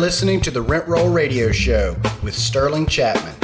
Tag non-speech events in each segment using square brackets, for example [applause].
listening to the Rent Roll Radio Show with Sterling Chapman.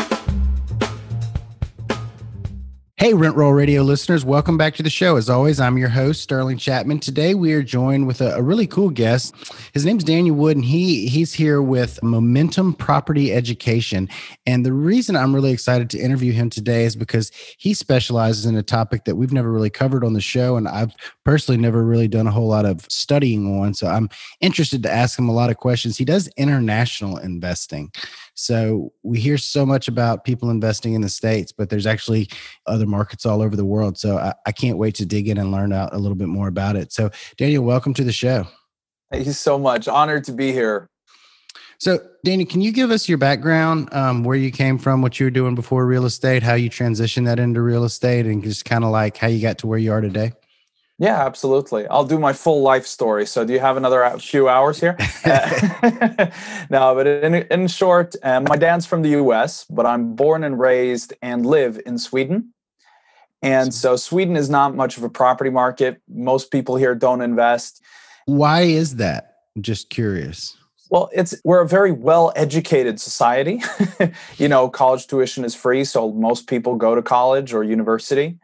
Hey, Rent Roll Radio listeners, welcome back to the show. As always, I'm your host, Sterling Chapman. Today, we are joined with a, a, really cool guest. His name's Daniel Wood, and he he's here with Momentum Property Education. And the reason I'm really excited to interview him today is because he specializes in a topic that we've never really covered on the show, and I've personally never really done a whole lot of studying on. So I'm interested to ask him a lot of questions. He does international investing. So we hear so much about people investing in the States, but there's actually other markets all over the world. So I, I can't wait to dig in and learn out a little bit more about it. So, Daniel, welcome to the show. Thank you so much. Honored to be here. So, Daniel, can you give us your background, um, where you came from, what you were doing before real estate, how you transitioned that into real estate, and just kind of like how you got to where you are today? Yeah, absolutely. I'll do my full life story. So, do you have another few hours here? [laughs] [laughs] no, but in, in short, um, my dad's from the US, but I'm born and raised and live in Sweden. And so, Sweden is not much of a property market. Most people here don't invest. Why is that? I'm just curious. Well, it's we're a very well-educated society. [laughs] you know, college tuition is free, so most people go to college or university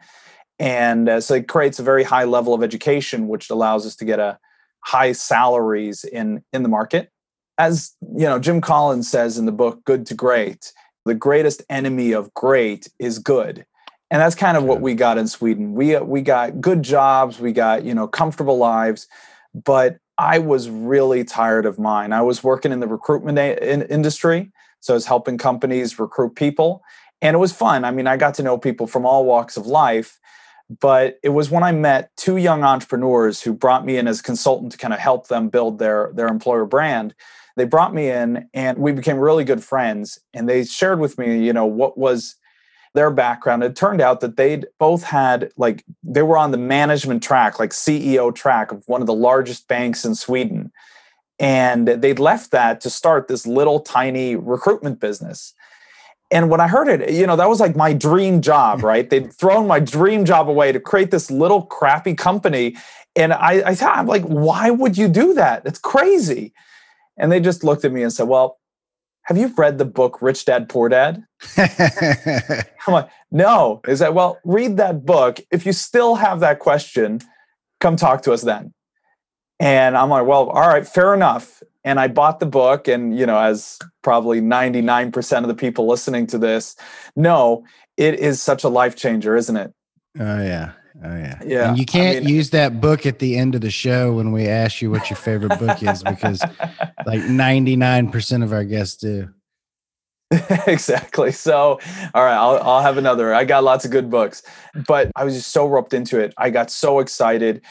and uh, so it creates a very high level of education which allows us to get a high salaries in in the market. As you know jim collins says in the book good to great the greatest enemy of great is good. And that's kind of what we got in sweden. We uh, we got good jobs we got you know comfortable lives but i was really tired of mine. I was working in the recruitment industry so i was helping companies recruit people and it was fun. I mean i got to know people from all walks of life but it was when I met two young entrepreneurs who brought me in as consultant to kind of help them build their their employer brand. They brought me in and we became really good friends and they shared with me, you know, what was their background. It turned out that they'd both had like they were on the management track, like CEO track of one of the largest banks in Sweden. And they'd left that to start this little tiny recruitment business. And when I heard it, you know, that was like my dream job, mm-hmm. right? They'd thrown my dream job away to create this little crappy company. And I, I thought, I'm like, why would you do that? It's crazy. And they just looked at me and said, well, have you read the book Rich Dad Poor Dad? [laughs] I'm like, no. Is that, well, read that book. If you still have that question, come talk to us then. And I'm like, well, all right, fair enough and I bought the book. And, you know, as probably 99% of the people listening to this know, it is such a life changer, isn't it? Oh, yeah. Oh, yeah. Yeah. And you can't I mean, use that book at the end of the show when we ask you what your favorite book is because [laughs] like 99% of our guests do. [laughs] exactly. So, all right, I'll, I'll have another. I got lots of good books, but I was just so roped into it. I got so excited.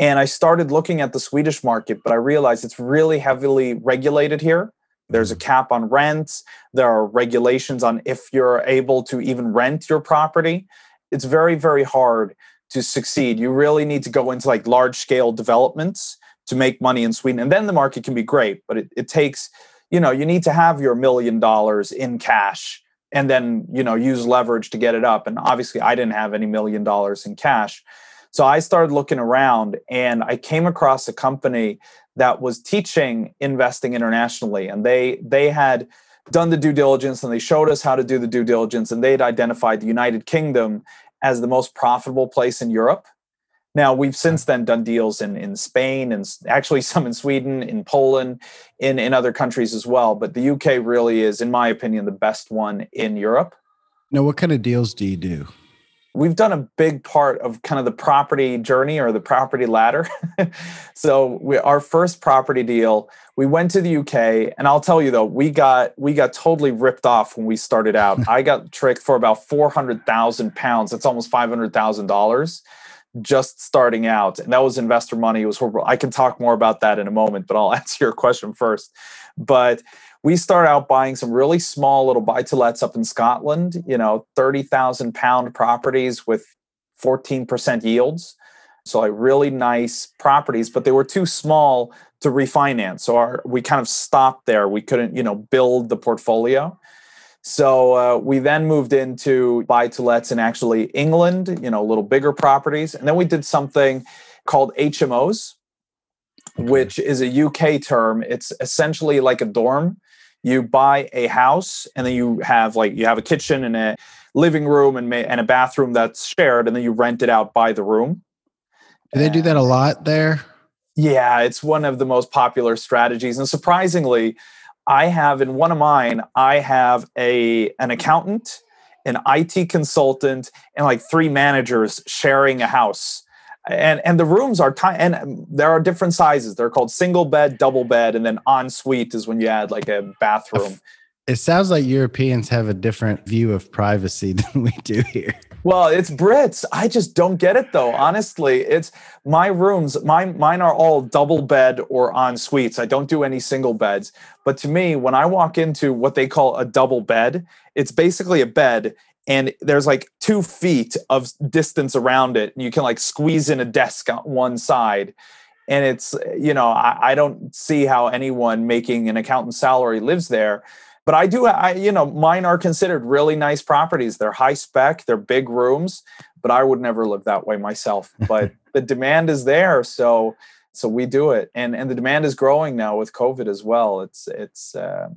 And I started looking at the Swedish market, but I realized it's really heavily regulated here. There's a mm. cap on rents. There are regulations on if you're able to even rent your property. It's very, very hard to succeed. You really need to go into like large scale developments to make money in Sweden. And then the market can be great, but it, it takes, you know, you need to have your million dollars in cash and then, you know, use leverage to get it up. And obviously, I didn't have any million dollars in cash. So I started looking around and I came across a company that was teaching investing internationally and they they had done the due diligence and they showed us how to do the due diligence and they'd identified the United Kingdom as the most profitable place in Europe. Now we've hmm. since then done deals in, in Spain and actually some in Sweden, in Poland, in, in other countries as well. But the UK really is, in my opinion, the best one in Europe. Now, what kind of deals do you do? We've done a big part of kind of the property journey or the property ladder. [laughs] so we, our first property deal, we went to the UK, and I'll tell you though, we got we got totally ripped off when we started out. [laughs] I got tricked for about four hundred thousand pounds. That's almost five hundred thousand dollars just starting out and that was investor money it was horrible i can talk more about that in a moment but i'll [laughs] answer your question first but we start out buying some really small little buy to lets up in Scotland, you know, 30,000 pound properties with 14% yields. So, like really nice properties, but they were too small to refinance. So, our, we kind of stopped there. We couldn't, you know, build the portfolio. So, uh, we then moved into buy to lets in actually England, you know, a little bigger properties. And then we did something called HMOs, okay. which is a UK term. It's essentially like a dorm. You buy a house and then you have like you have a kitchen and a living room and, and a bathroom that's shared and then you rent it out by the room. Do they do that a lot there? Yeah, it's one of the most popular strategies and surprisingly I have in one of mine I have a an accountant, an IT consultant and like three managers sharing a house and and the rooms are tiny and there are different sizes. They're called single bed double bed and then ensuite is when you add like a bathroom. It sounds like europeans have a different view of privacy [laughs] than we do here. Well it's brits. I just don't get it though honestly. It's my rooms mine mine are all double bed or en suites i don't do any single beds. But to me when i walk into what they call a double bed it's basically a bed and there's like two feet of distance around it and you can like squeeze in a desk on one side and it's you know I, I, don't see how anyone making an accountant salary lives there but i do i you know mine are considered really nice properties. They're high spec they're big rooms but i would never live that way myself but [laughs] the demand is there so so we do it and and the demand is growing now with covid as well. It's it's uh,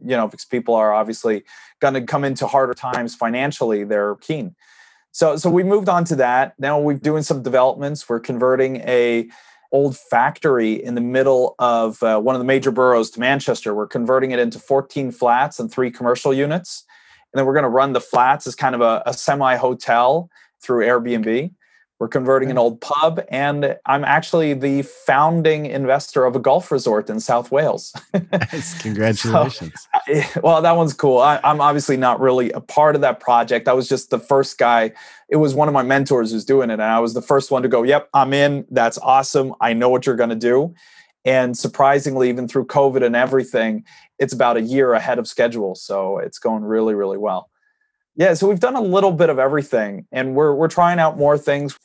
you know, because people are obviously going to come into harder times financially, they're keen. So, so we moved on to that. Now we're doing some developments. We're converting a old factory in the middle of uh, one of the major boroughs to Manchester. We're converting it into 14 flats and three commercial units. And then we're going to run the flats as kind of a, a semi hotel through Airbnb. We're converting an old pub, and I'm actually the founding investor of a golf resort in South Wales. [laughs] Congratulations. so, well, that one's cool. I, am obviously not really a part of that project. I was just the first guy. It was one of my mentors who's doing it, and I was the first one to go, Yep, I'm in. That's awesome. I know what you're going to do. And surprisingly, even through COVID and everything, it's about a year ahead of schedule. So it's going really, really well. Yeah, so we've done a little bit of everything and we're we're trying out more things.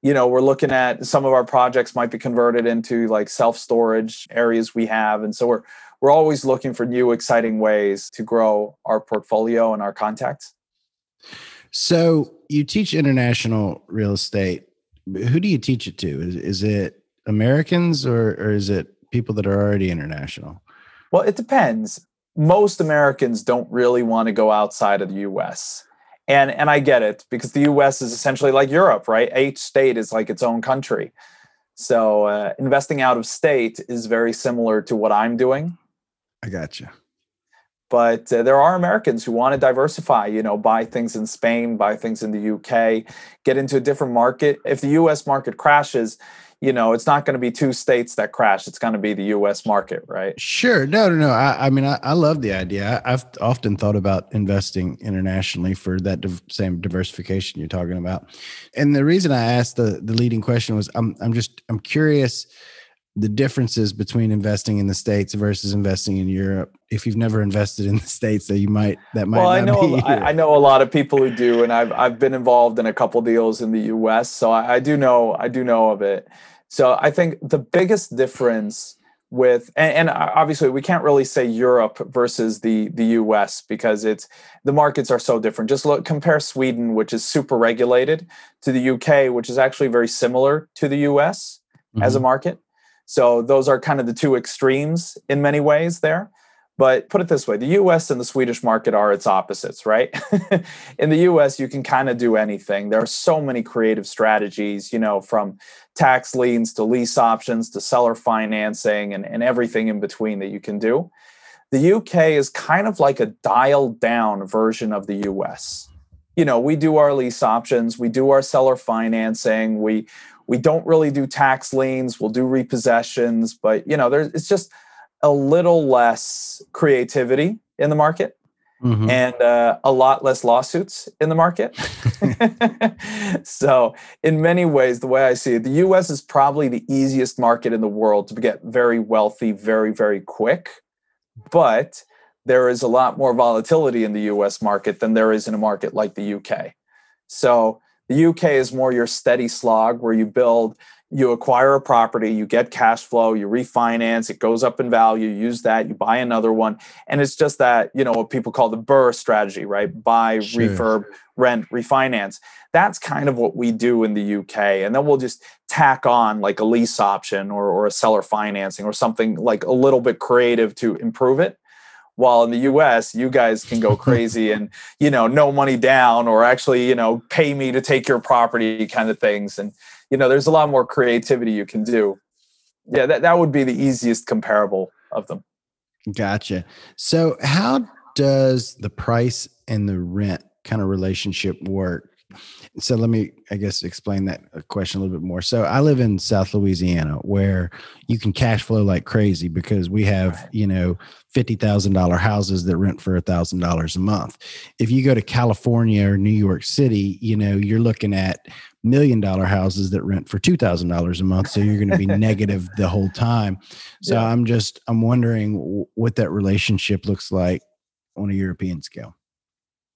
You know, we're looking at some of our projects might be converted into like self-storage areas we have and so we're we're always looking for new exciting ways to grow our portfolio and our contacts. So, you teach international real estate. Who do you teach it to? Is, is it Americans or, or is it people that are already international? Well, it depends most Americans don't really want to go outside of the US. And and I get it because the US is essentially like Europe, right? Each state is like its own country. So uh, investing out of state is very similar to what I'm doing. I got you. But uh, there are Americans who want to diversify, you know, buy things in Spain, buy things in the UK, get into a different market. If the US market crashes, you know, it's not going to be two states that crash. It's going to be the U.S. market, right? Sure. No, no, no. I, I mean, I, I, love the idea. I, have often thought about investing internationally for that div- same diversification you're talking about. And the reason I asked the the leading question was, I'm I'm just I'm curious the differences between investing in the states versus investing in Europe. If you've never invested in the states, that you might that might. Well, I know I, I, know a lot of people who do, and I've I've been involved in a couple deals in the U.S., so I, I do know I do know of it. So I think the biggest difference with and, and, obviously we can't really say Europe versus the the US because it's the markets are so different. Just look compare Sweden, which is super regulated, to the UK, which is actually very similar to the US mm-hmm. as a mm-hmm. market. So those are kind of the two extremes in many ways there. But put it this way the US and the Swedish market are its opposites, right? [laughs] in the US, you can kind of do anything. There are so many creative strategies, you know, from tax liens to lease options to seller financing and, and everything in between that you can do. The UK is kind of like a dialed down version of the US. You know, we do our lease options, we do our seller financing, we we don't really do tax liens, we'll do repossessions, but you know, there's it's just a little less creativity in the market mm-hmm. and uh, a lot less lawsuits in the market. [laughs] [laughs] so, in many ways, the way I see it, the US is probably the easiest market in the world to get very wealthy very, very quick. But there is a lot more volatility in the US market than there is in a market like the UK. So, the UK is more your steady slog where you build you acquire a property, you get cash flow, you refinance, it goes up in value, use that, you buy another one. And it's just that, you know, what people call the BRRRR strategy, right? Buy, sure. refurb, rent, refinance. That's kind of what we do in the UK. And then we'll just tack on like a lease option or, or a seller financing or something like a little bit creative to improve it while in the US you guys can go [laughs] crazy and you know no money down or actually you know pay me to take your property kind of things and you know there's a lot more creativity you can do. Yeah that, that would be the easiest comparable of them. Gotcha. So how does the price and the rent kind of relationship work so let me i guess explain that uh, question a little bit more. So i live in south louisiana where you can cash flow like crazy because we have you know $50000 houses that rent for $1000 a month. If you go to california or new york city you know you're looking at million dollar houses that rent for $2000 a month so you're going to be negative the whole time. So yeah. i'm just i'm wondering what that relationship looks like on a european scale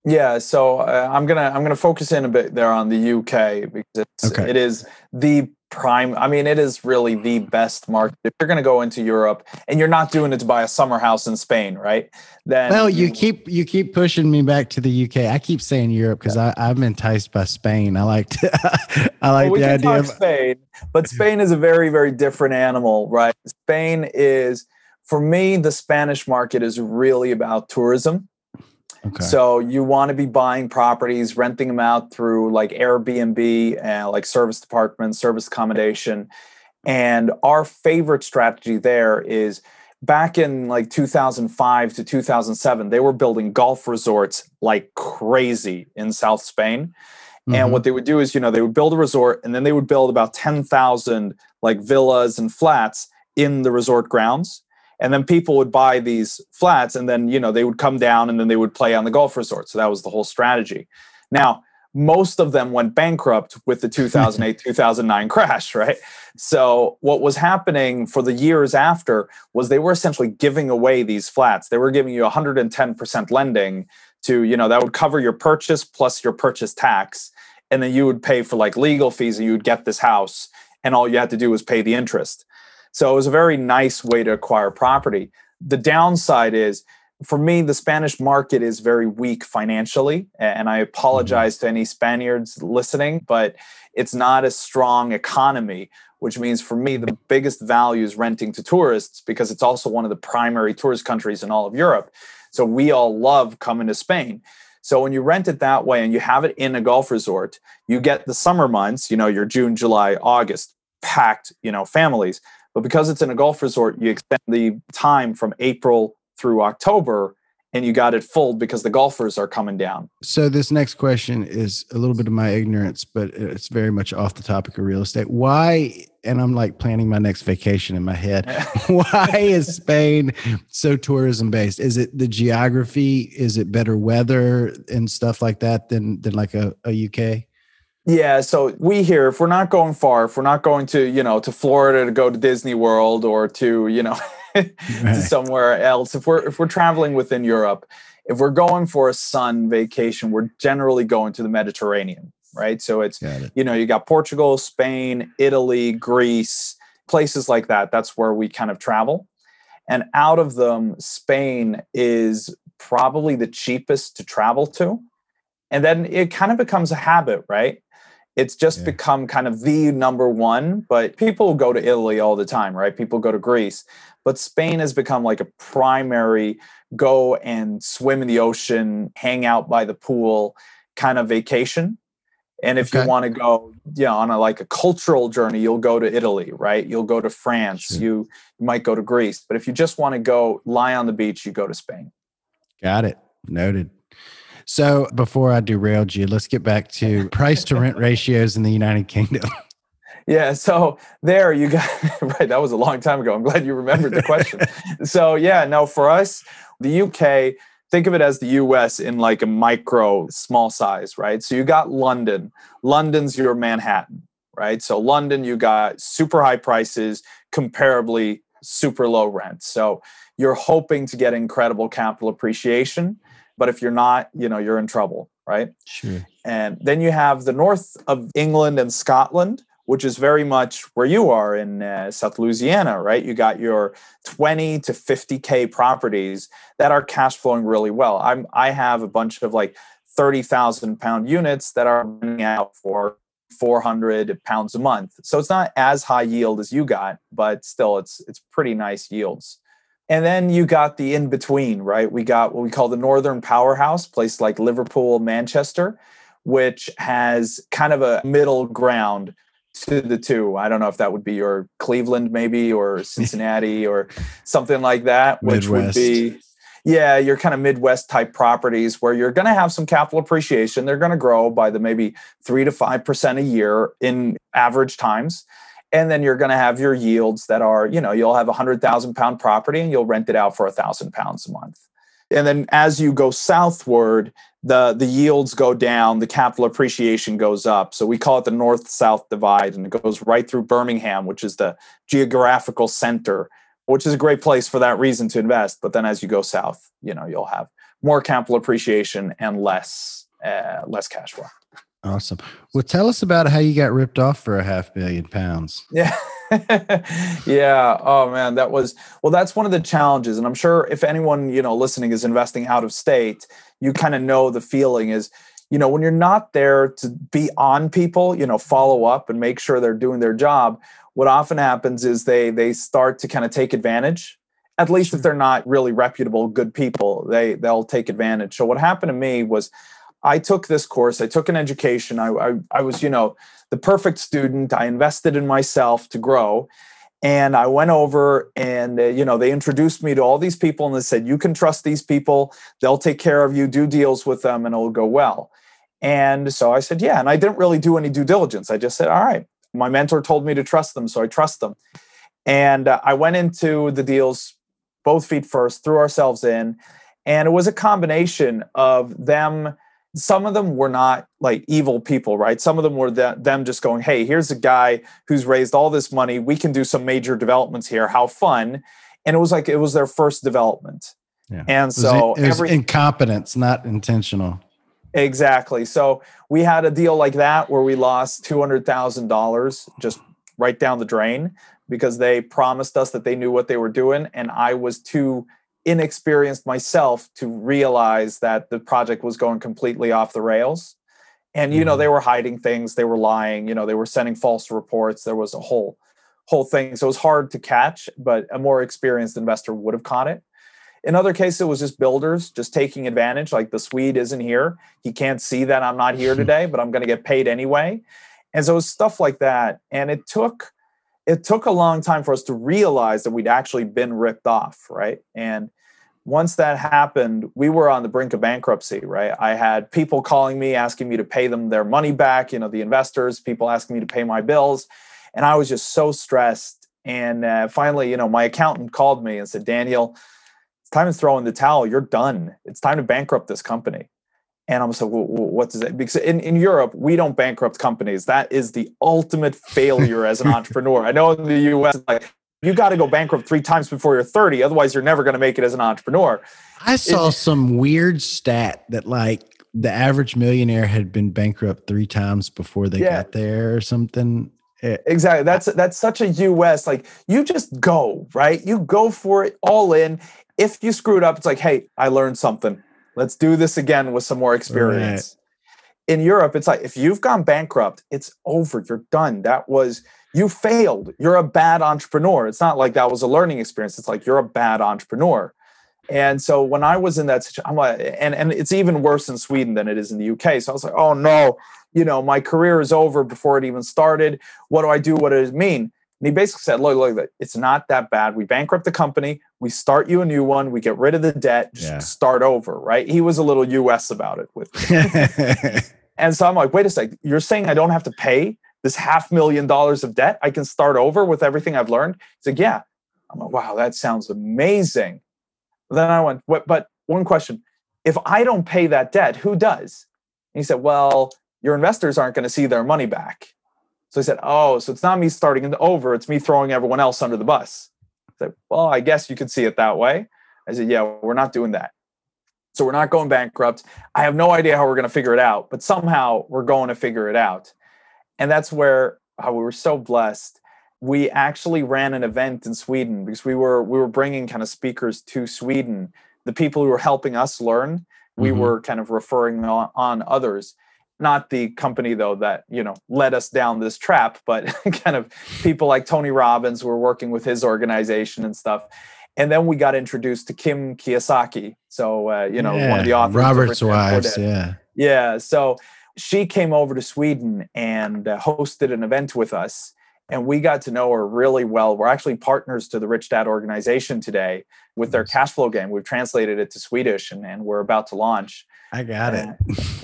yeah, so uh, I'm gonna I'm gonna focus in a bit there on the UK because okay. it is the prime. I mean, it is really the best market. If you're gonna go into Europe and you're not doing it to buy a summer house in Spain, right? Then well, you, you keep you keep pushing me back to the UK. I keep saying Europe because yeah. I'm enticed by Spain. I like to, [laughs] I like well, the idea of Spain, but Spain is a very very different animal, right? Spain is for me the Spanish market is really about tourism Okay. So you want to be buying properties, renting them out through like Airbnb, and like serviced apartments, service accommodation. And our favorite strategy there is back in like 2005 to 2007, they were building golf resorts like crazy in South Spain. Mm-hmm. And what they would do is, you know, they would build a resort and then they would build about 10,000 like villas and flats in the resort grounds and then people would buy these flats and then you know they would come down and then they would play on the golf resort. So that was the whole strategy. Now most of them went bankrupt with the [laughs] 2008 2009 crash right? So what was happening for the years after was they were essentially giving away these flats. They were giving you 110% lending to you know that would cover your purchase plus your purchase tax. And then you would pay for like legal fees and you would get this house and all you had to do was pay the interest so it was a very nice way to acquire property. The downside is, for me, the Spanish market is very weak financially. And I apologize mm-hmm. to any Spaniards listening, but it's not a strong economy, which means for me, the biggest value is renting to tourists because it's also one of the primary tourist countries in all of Europe. So we all love coming to Spain. So when you rent it that way and you have it in a golf resort, you get the summer months, you know, your June, July, August packed, you know, families. But because it's in a golf resort, you extend the time from April through October and you got it full because the golfers are coming down. So this next question is a little bit of my ignorance, but it's very much off the topic of real estate. Why and I'm like planning my next vacation in my head. [laughs] Why is Spain so tourism based? Is it the geography? Is it better weather and stuff like that than than like a, a UK? Yeah, so we here, if we're not going far, if we're not going to, you know, to Florida to go to Disney World or to, you know, [laughs] to somewhere else, if we're if we're traveling within Europe, if we're going for a sun vacation, we're generally going to the Mediterranean, right? So it's it. you know, you got Portugal, Spain, Italy, Greece, places like that. That's where we kind of travel. And out of them, Spain is probably the cheapest to travel to. And then it kind of becomes a habit, right? It's just yeah. become kind of the number one but people go to italy all the time right? People go to greece. But spain has become like a primary go and swim in the ocean hang out by the pool kind of vacation. And if okay. you want to go you know, on a like a cultural journey you'll go to italy right? You'll go to france sure. you, you might go to greece. But if you just want to go lie on the beach you go to spain. Got it. Noted so before I derailed you, let's get back to [laughs] price to rent ratios in the United Kingdom. Yeah, so there you got [laughs] right. That was a long time ago. I'm glad you remembered the question. [laughs] so yeah, no, for us, the UK, think of it as the US in like a micro, small size, right? So you got London. London's your Manhattan, right? So London, you got super high prices, comparably super low rent. So you're hoping to get incredible capital appreciation but if you're not, you know, you're in trouble, right? Sure. And then you have the north of England and Scotland, which is very much where you are in uh, South Louisiana, right? You got your 20 to 50k properties that are cash flowing really well. I'm I have a bunch of like 30,000 pound units that are running out for 400 pounds a month. So it's not as high yield as you got, but still it's it's pretty nice yields. And then you got the in between, right? We got what we call the Northern Powerhouse, place like Liverpool, Manchester, which has kind of a middle ground to the two. I don't know if that would be your Cleveland, maybe, or [laughs] Cincinnati, or something like that, which Midwest. would be, yeah, your kind of Midwest type properties where you're going to have some capital appreciation. They're going to grow by the maybe three to 5% a year in average times. And then you're going to have your yields that are, you know, you'll have a hundred thousand pound property and you'll rent it out for a thousand pounds a month. And then as you go southward, the the yields go down, the capital appreciation goes up. So we call it the north south divide, and it goes right through Birmingham, which is the geographical center, which is a great place for that reason to invest. But then as you go south, you know you'll have more capital appreciation and less uh, less cash flow. Awesome. Well, tell us about how you got ripped off for a half million pounds. Yeah. [laughs] yeah. Oh man, that was well. That's one of the challenges, and I'm sure if anyone you know listening is investing out of state, you kind of know the feeling is you know when you're not there to be on people, you know, follow up and make sure they're doing their job. What often happens is they they start to kind of take advantage. At least if they're not really reputable, good people, they they'll take advantage. So what happened to me was. I took this course. I took an education. I, I, I was, you know, the perfect student. I invested in myself to grow. And I went over and, uh, you know, they introduced me to all these people and they said, you can trust these people. They'll take care of you, do deals with them, and it'll go well. And so I said, yeah. And I didn't really do any due diligence. I just said, all right. My mentor told me to trust them. So I trust them. And uh, I went into the deals both feet first, threw ourselves in. And it was a combination of them some of them were not like evil people, right? Some of them were the, them just going, "Hey, here's a guy who's raised all this money. We can do some major developments here. How fun!" And it was like it was their first development, yeah. and so it was, it was every incompetence, not intentional. Exactly. So we had a deal like that where we lost two hundred thousand dollars just right down the drain because they promised us that they knew what they were doing, and I was too inexperienced myself to realize that the project was going completely off the rails. And you know they mm-hmm. were hiding things they were lying you know they were sending false reports there was a whole whole thing. So it was hard to catch but a more experienced investor would have caught it. In other cases it was just builders just taking advantage like the swede isn't here. He can't see that i'm not here [laughs] today but i'm going to get paid anyway. And so it was stuff like that. And it took it took a long time for us to realize that we'd actually been ripped off right? And once that happened, we were on the brink of bankruptcy, right? I had people calling me asking me to pay them their money back, you know, the investors, people asking me to pay my bills. And I was just so stressed. And uh, finally, you know, my accountant called me and said, Daniel, it's time to throw in the towel. You're done. It's time to bankrupt this company. And I'm so, well, what does it? Because in, in Europe, we don't bankrupt companies. That is the ultimate failure as an [laughs] entrepreneur. I know in the US, like you got to go bankrupt three times before you're 30 otherwise you're never going to make it as an entrepreneur. I saw it, some weird stat that like the average millionaire had been bankrupt three times before they yeah. got there or something. Eh, exactly. That's that's such a us like you just go right? You go for it all in. If you screwed up it's like hey i learned something. Let's do this again with some more experience. Right. in europe it's like if you've gone bankrupt it's over. You're done. That was you failed. You're a bad entrepreneur. It's not like that was a learning experience. It's like you're a bad entrepreneur. And so when I was in that situation, I'm like, and, and it's even worse in Sweden than it is in the UK. So I was like, oh no, you know, my career is over before it even started. What do I do? What does it mean? And he basically said, look, look, it's not that bad. We bankrupt the company, we start you a new one, we get rid of the debt, just yeah. start over, right? He was a little US about it with me. [laughs] and so I'm like, wait a sec, you're saying I don't have to pay this half million dollars of debt. I can start over with everything I've learned. He's like, yeah. I'm like, wow, that sounds amazing. Then I went, what, but one question if I don't pay that debt, who does? And he said, well, your investors aren't going to see their money back. So I said, oh, so it's not me starting over, it's me throwing everyone else under the bus. I said, well, I guess you could see it that way. I said, yeah, we're not doing that. So we're not going bankrupt. I have no idea how we're going to figure it out, but somehow we're going to figure it out and that's where oh, we were so blessed. We actually ran an event in Sweden because we were we were bringing kind of speakers to Sweden. The people who were helping us learn, we mm-hmm. were kind of referring on, on others not the company though that you know led us down this trap but [laughs] kind of people like tony robbins were working with his organization and stuff and then we got introduced to kim kiyosaki so uh, you know yeah, one of the authors robert's wives yeah yeah so she came over to sweden and uh, hosted an event with us and we got to know her really well we're actually partners to the rich dad organization today with their cash flow game we've translated it to swedish and, and we're about to launch I got it.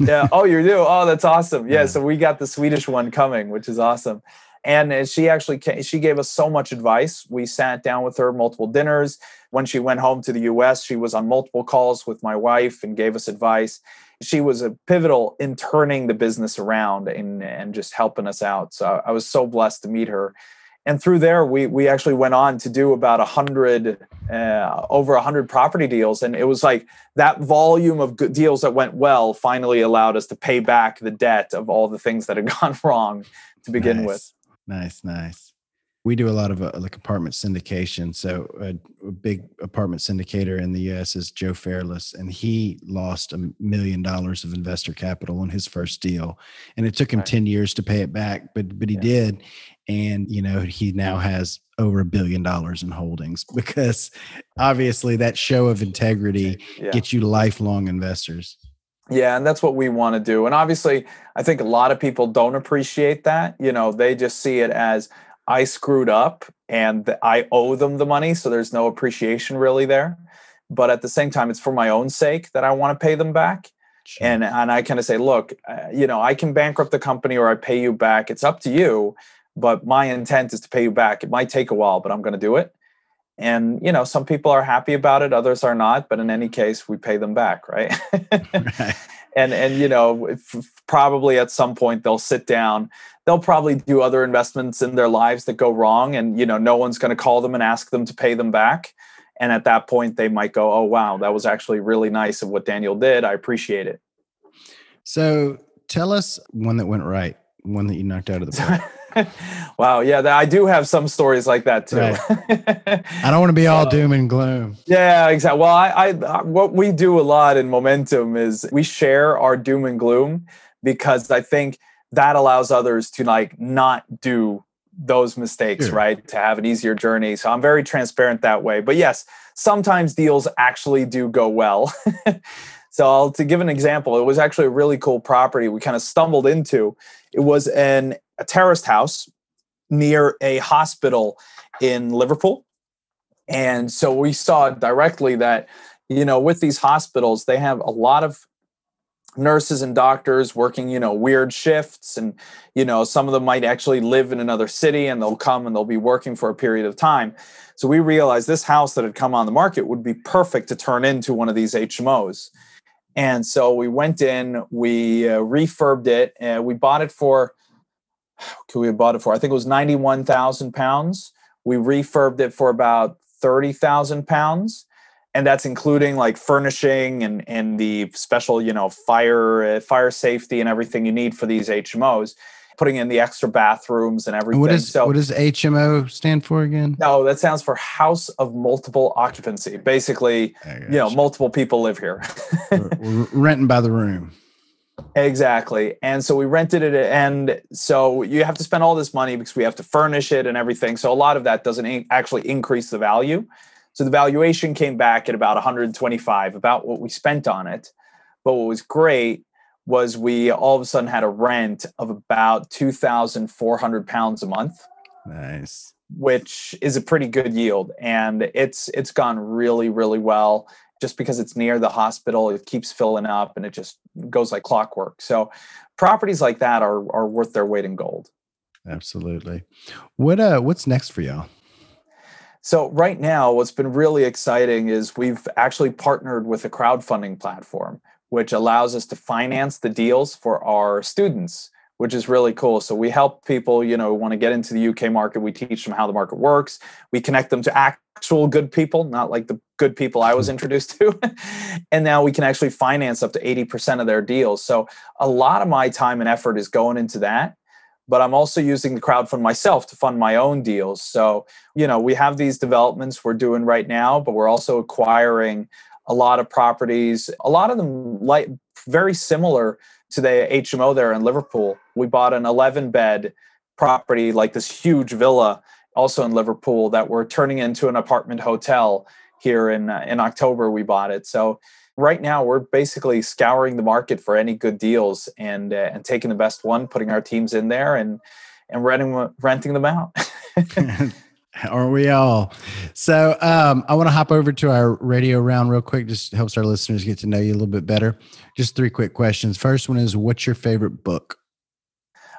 yeah. Oh, you do. Oh, that's awesome. Yeah, yeah. So we got the Swedish one coming, which is awesome. And she actually came, she gave us so much advice. We sat down with her multiple dinners. When she went home to the U.S., she was on multiple calls with my wife and gave us advice. She was a pivotal in turning the business around and and just helping us out. So I was so blessed to meet her and through there we we actually went on to do about a hundred uh, over a hundred property deals and it was like that volume of good deals that went well finally allowed us to pay back the debt of all the things that had [laughs] gone wrong to begin nice. with nice nice we do a lot of uh, like apartment syndication. So a, a, big apartment syndicator in the U.S. is Joe Fairless, and he lost a million dollars of investor capital on his first deal, and it took him right. ten years to pay it back, but but he yeah. did, and you know he now has over a billion dollars in holdings [laughs] because obviously that show of integrity yeah. gets you lifelong investors. Yeah, and that's what we want to do. And obviously, I think a lot of people don't appreciate that. You know, they just see it as I screwed up and I owe them the money. So there's no appreciation really there. But at the same time, it's for my own sake that I want to pay them back. Sure. And, and I kind of say, look, uh, you know, I can bankrupt the company or I pay you back. It's up to you. But my intent is to pay you back. It might take a while, but I'm going to do it. And, you know, some people are happy about it, others are not. But in any case, we pay them back, right? [laughs] right. [laughs] And, and, you know, probably at some point they'll sit down they'll probably do other investments in their lives that go wrong and you know no one's going to call them and ask them to pay them back. And at that point they might go oh wow that was actually really nice of what daniel did. I appreciate it. So tell us one that went right one that you knocked out of the park. [laughs] Wow yeah i do have some stories like that too. Right. [laughs] i don't want to be all uh, doom and gloom. yeah exactly well I, I uh, what we do a lot in momentum is we share our doom and gloom because i think that allows others to like not do those mistakes, sure. right? To have an easier journey. So I'm very transparent that way. But yes, sometimes deals actually do go well. [laughs] so I'll to give an example, it was actually a really cool property we kind of stumbled into. It was an a terraced house near a hospital in Liverpool. And so we saw directly that, you know, with these hospitals, they have a lot of nurses and doctors working you know weird shifts and you know some of them might actually live in another city and they'll come and they'll be working for a period of time. So we realized this house that had come on the market would be perfect to turn into one of these hmos and so we went in we uh, refurbed it and we bought it for [sighs] could we have bought it for? I think it was 91000 pounds. We refurbed it for about 30000 pounds and that's including like furnishing and and the special you know fire uh, fire safety and everything you need for these HMOs putting in the extra bathrooms and everything. What is so, what does HMO stand for again? No, that stands for House of Multiple Occupancy. Basically, you know, multiple people live here. [laughs] renting by the room. Exactly. And so we rented it and so you have to spend all this money because we have to furnish it and everything. So a lot of that doesn't actually increase the value. So the valuation came back at about 125, about what we spent on it. But what was great was we all of a sudden had a rent of about 2,400 pounds a month. Nice. Which is a pretty good yield. And it's it's gone really, really well. Just because it's near the hospital, it keeps filling up and it just goes like clockwork. So properties like that are are worth their weight in gold. Absolutely. What uh what's next for y'all? So, right now, what's been really exciting is we've actually partnered with a crowdfunding platform, which allows us to finance the deals for our students, which is really cool. So, we help people, you know, want to get into the UK market. We teach them how the market works. We connect them to actual good people, not like the good people I was introduced to. [laughs] and now we can actually finance up to 80% of their deals. So, a lot of my time and effort is going into that but I'm also using the crowdfund myself to fund my own deals. So, you know, we have these developments we're doing right now, but we're also acquiring a lot of properties, a lot of them like very similar to the HMO there in Liverpool. We bought an 11 bed property, like this huge villa, also in Liverpool, that we're turning into an apartment hotel here in uh, in October. We bought it, so right now we're basically scouring the market for any good deals and uh, and taking the best one, putting our teams in there, and and renting renting them out. [laughs] Aren't we all? So um, I want to hop over to our radio round real quick. Just helps our listeners get to know you a little bit better. Just three quick questions. First one is, what's your favorite book?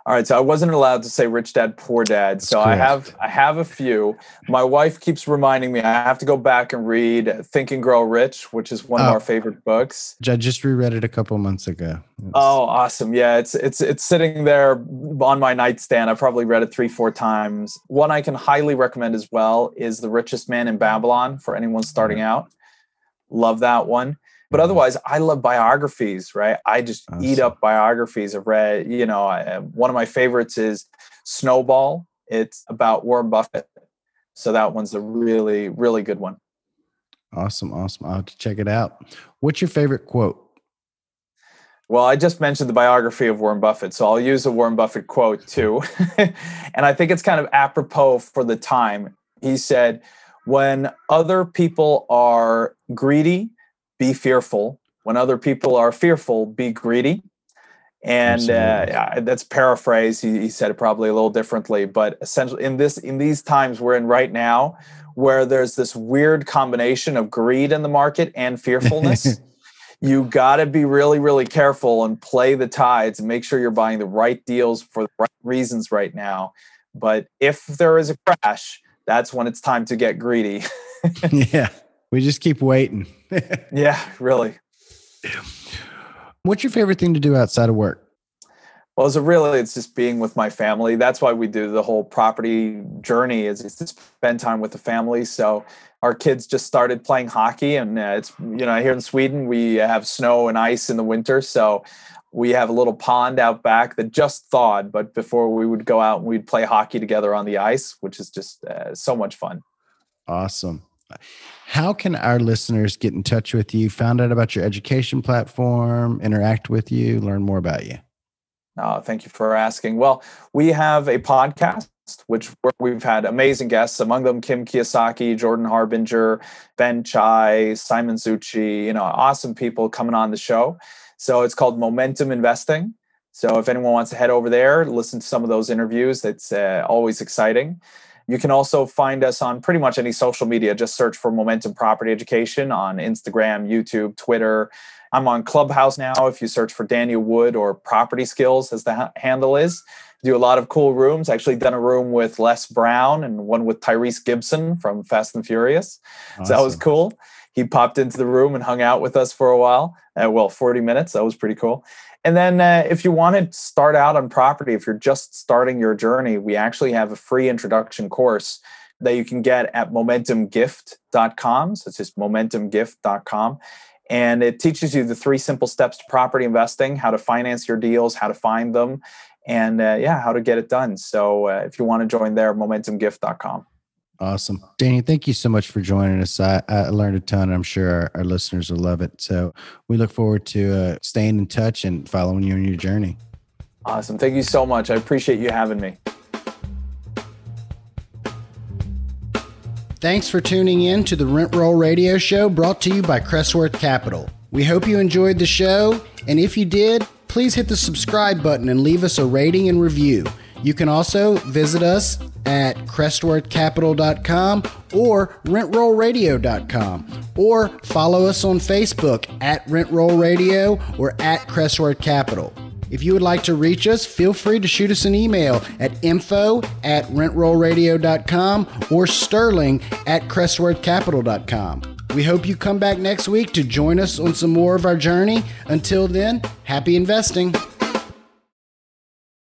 All right, so I wasn't allowed to say Rich Dad Poor Dad, so I have I have a few. My wife keeps reminding me I have to go back and read Think and Grow Rich, which is one of oh. our favorite books. I just reread it a couple months ago. Was... Oh, awesome! Yeah, it's it's it's sitting there on my nightstand. I've probably read it three four times. One I can highly recommend as well is The Richest Man in Babylon for anyone starting out. Love that one but otherwise i love biographies right? I just awesome. eat up biographies i've read you know I, uh, one of my favorites is snowball. It's about warren buffett. So that one's a really really good one. Awesome awesome. I'll have to check it out. What's your favorite quote? Well, I just mentioned the biography of Warren Buffett, so I'll use a Warren Buffett quote too. [laughs] and I think it's kind of apropos for the time. He said, When other people are greedy, be fearful. When other people are fearful, be greedy. And uh, that's paraphrase. He, he said it probably a little differently, but essentially, in this in these times we're in right now, where there's this weird combination of greed in the market and fearfulness. [laughs] you got to be really, really careful and play the tides and make sure you're buying the right deals for the right reasons right now. But if there is a crash, that's when it's time to get greedy. [laughs] yeah. We just keep waiting. [laughs] yeah, really. What's your favorite thing to do outside of work? Well, it's really it's just being with my family. That's why we do the whole property journey is, is to spend time with the family. So our kids just started playing hockey, and uh, it's you know here in Sweden we have snow and ice in the winter, so we have a little pond out back that just thawed. But before we would go out and we'd play hockey together on the ice, which is just uh, so much fun. Awesome. How can our listeners get in touch with you, find out about your education platform, interact with you, learn more about you? Oh, thank you for asking. Well, we have a podcast which we've had amazing guests, among them Kim Kiyosaki, Jordan Harbinger, Ben Chai, Simon Zutshi, you know, awesome people coming on the show. So it's called Momentum Investing. So if anyone wants to head over there, listen to some of those interviews, it's uh, always exciting. You can also find us on pretty much any social media. Just search for Momentum Property Education on Instagram, YouTube, Twitter. I'm on Clubhouse now. If you search for Daniel Wood or Property Skills, as the ha- handle is, do a lot of cool rooms. Actually, done a room with Les Brown and one with Tyrese Gibson from Fast and Furious. Awesome. So that was cool. He popped into the room and hung out with us for a while. Uh, well, 40 minutes. That was pretty cool. And then uh, if you want to start out on property, if you're just starting your journey, we actually have a free introduction course that you can get at momentumgift.com. So it's just momentumgift.com. And it teaches you the three simple steps to property investing, how to finance your deals, how to find them, and uh, yeah, how to get it done. So uh, if you want to join there, momentumgift.com. Awesome. Danny, thank you so much for joining us. I, I learned a ton. I'm sure our, our, listeners will love it. So we look forward to uh, staying in touch and following you on your journey. Awesome. Thank you so much. I appreciate you having me. Thanks for tuning in to the Rent Roll Radio Show brought to you by Crestworth Capital. We hope you enjoyed the show, and if you did, please hit the subscribe button and leave us a rating and review. You can also visit us at crestworthcapital.com or rentrollradio.com or follow us on Facebook at rentrollradio or at crestworth capital. If you would like to reach us, feel free to shoot us an email at info at rentrollradio.com or sterling at crestworthcapital.com. We hope you come back next week to join us on some more of our journey. Until then, happy investing.